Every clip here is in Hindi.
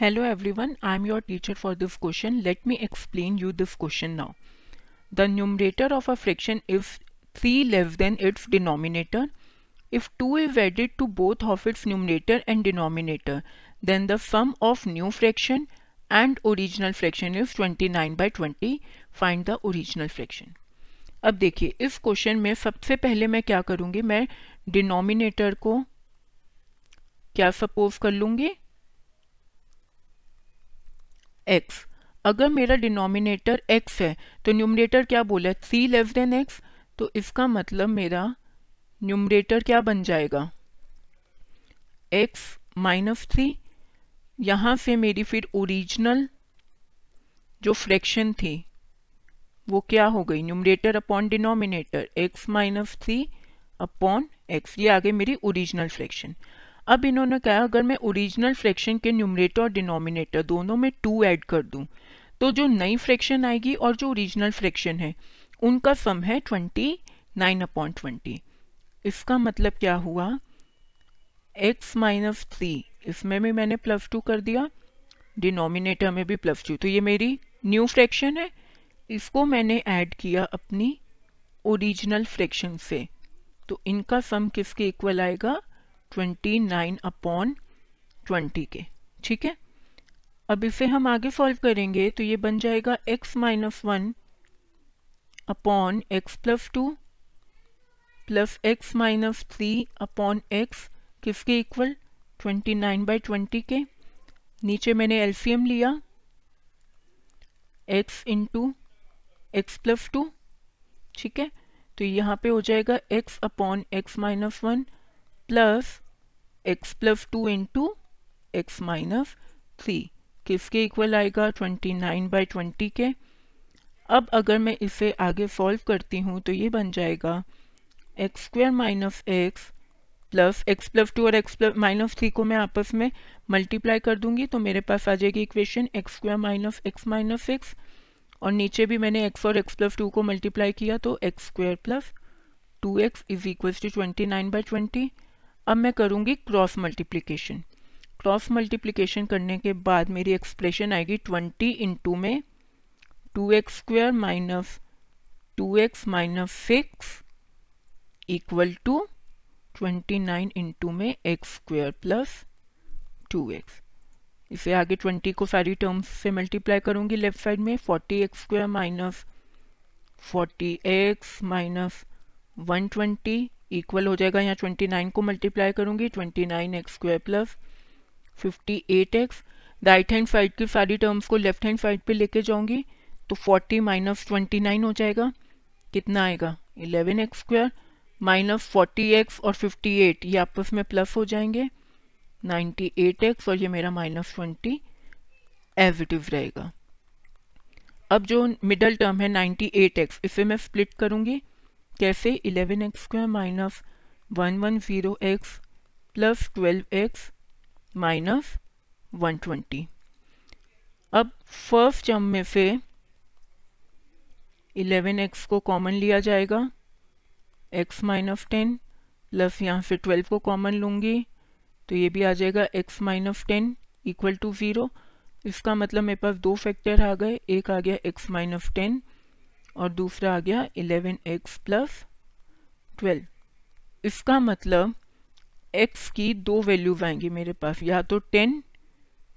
Hello everyone I am your teacher for this question let me explain you this question now the numerator of a fraction if three less than its denominator if two is added to both of its numerator and denominator then the sum of new fraction and original fraction is twenty nine by twenty find the original fraction अब देखिए, इस क्वेश्चन में सबसे पहले मैं क्या करूँगी? मैं डिनोमिनेटर को क्या सपोज़ कर लूँगी? एक्स अगर मेरा डिनोमिनेटर एक्स है तो न्यूमरेटर क्या बोला? है थ्री लेस देन एक्स तो इसका मतलब मेरा न्यूमरेटर क्या बन जाएगा? एक्स माइनस थ्री यहाँ से मेरी फिर ओरिजिनल जो फ्रैक्शन थी, वो क्या हो गई? Numerator upon denominator x minus three upon x ये आगे मेरी ओरिजिनल फ्रैक्शन अब इन्होंने कहा, अगर मैं ओरिजिनल फ्रैक्शन के न्यूमरेटर और डिनोमिनेटर दोनों में टू ऐड कर दूँ तो जो नई फ्रैक्शन आएगी और जो ओरिजिनल फ्रैक्शन है, उनका सम है ट्वेंटी नाइन अपॉन ट्वेंटी इसका मतलब क्या हुआ? एक्स माइनस थ्री इसमें भी मैंने प्लस टू कर दिया। डिनोमिनेटर में भी प्लस टू तो ये मेरी न्यू फ्रैक्शन है। इसको मैंने ऐड किया अपनी ओरिजिनल फ्रैक्शन से। तो इनका सम किसके इक्वल आएगा? ट्वेंटी नाइन अपॉन ट्वेंटी के। ठीक है? अब इसे हम आगे सॉल्व करेंगे तो ये बन जाएगा x minus one upon x plus two plus x minus three upon x किसके equal twenty nine by twenty के। नीचे मैंने एलसीएम लिया। x into x plus two ठीक है? तो यहाँ पे हो जाएगा x upon x minus one plus x plus two into x minus three किसके इक्वल आएगा? ट्वेंटी नाइन बाई ट्वेंटी के। अब अगर मैं इसे आगे सॉल्व करती हूँ तो ये बन जाएगा x square minus x plus x plus two और एक्स प्लस माइनस थ्री को मैं आपस में मल्टीप्लाई कर दूँगी तो मेरे पास आ जाएगी equation x square minus x minus x और नीचे भी मैंने एक्स और एक्स प्लस टू को मल्टीप्लाई किया तो x square plus two x is equal to twenty nine by twenty अब मैं करूँगी क्रॉस मल्टीप्लिकेशन क्रॉस मल्टीप्लिकेशन करने के बाद मेरी एक्सप्रेशन आएगी ट्वेंटी इंटू में two x square minus two x minus six equal to twenty nine into में x square plus two x इसे आगे ट्वेंटी को सारी टर्म्स से मल्टीप्लाई करूँगी लेफ़्ट साइड में forty x square minus forty x minus one twenty equal हो जाएगा, यहाँ ट्वेंटी नाइन को मल्टीप्लाई करूँगी twenty nine x square plus fifty eight x right hand side की सारी टर्म्स को लेफ़्ट हैंड साइड पे लेके जाऊँगी तो फोर्टी माइनस ट्वेंटी नाइन हो जाएगा, कितना आएगा? Eleven x square minus forty x और फिफ्टी एट ये आपस में प्लस हो जाएँगे नाइन्टी एट एक्स और ये मेरा minus twenty as it is रहेगा। अब जो मिडल टर्म है नाइन्टी एट एक्स इसे मैं स्प्लिट करूँगी कैसे eleven x square minus one one zero x plus twelve x minus one twenty. अब फ़र्स्ट टर्म में से इलेवन एक्स को कॉमन लिया जाएगा। एक्स माइनस टेन प्लस यहाँ से ट्वेल्व को कॉमन लूँगी तो ये भी आ जाएगा x minus ten equal to zero. इसका मतलब मेरे पास दो फैक्टर आ गए, एक आ गया एक्स माइनस टेन और दूसरा आ गया इलेवन एक्स प्लस ट्वेल्व इसका मतलब x की दो वैल्यूज़ आएँगी मेरे पास, या तो टेन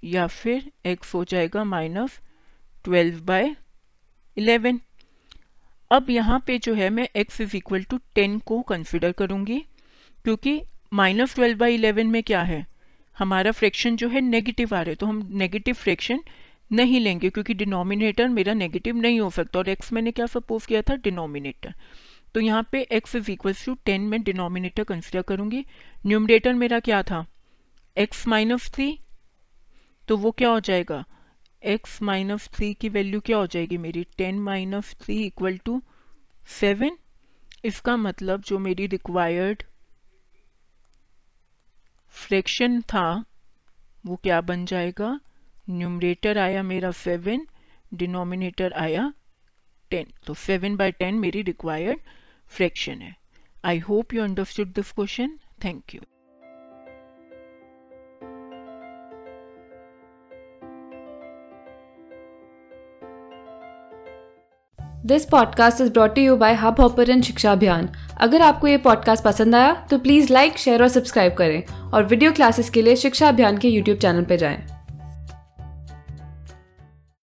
या फिर x हो जाएगा माइनस ट्वेल्व बाय इलेवन अब यहाँ पे जो है मैं x is equal to ten को कंसिडर करूँगी, क्योंकि माइनस ट्वेल्व बाई इलेवन में क्या है? हमारा फ्रैक्शन जो है नेगेटिव आ रहा है तो हम नेगेटिव फ्रैक्शन नहीं लेंगे, क्योंकि डिनोमिनेटर मेरा नेगेटिव नहीं हो सकता और एक्स मैंने क्या सपोज़ किया था? डिनोमिनेटर तो यहाँ पे x is equal to ten में डिनोमिनेटर कंसिडर करूँगी। न्यूमरेटर मेरा क्या था? एक्स माइनस थ्री तो वो क्या हो जाएगा? एक्स माइनस थ्री की वैल्यू क्या हो जाएगी मेरी? Ten minus three equal to seven इसका मतलब जो मेरी रिक्वायर्ड फ्रैक्शन था, वो क्या बन जाएगा? न्यूमरेटर आया मेरा सेवन डिनोमिनेटर आया टेन तो सेवन बाय टेन मेरी रिक्वायर्ड फ्रैक्शन है. I hope you understood this question thank you this podcast is brought you by hub hopper Shiksha Abhiyan अगर आपको ये पॉडकास्ट पसंद आया तो प्लीज़ लाइक शेयर और सब्सक्राइब करें और वीडियो क्लासेस के लिए शिक्षा अभियान के यूट्यूब चैनल पर जाएँ।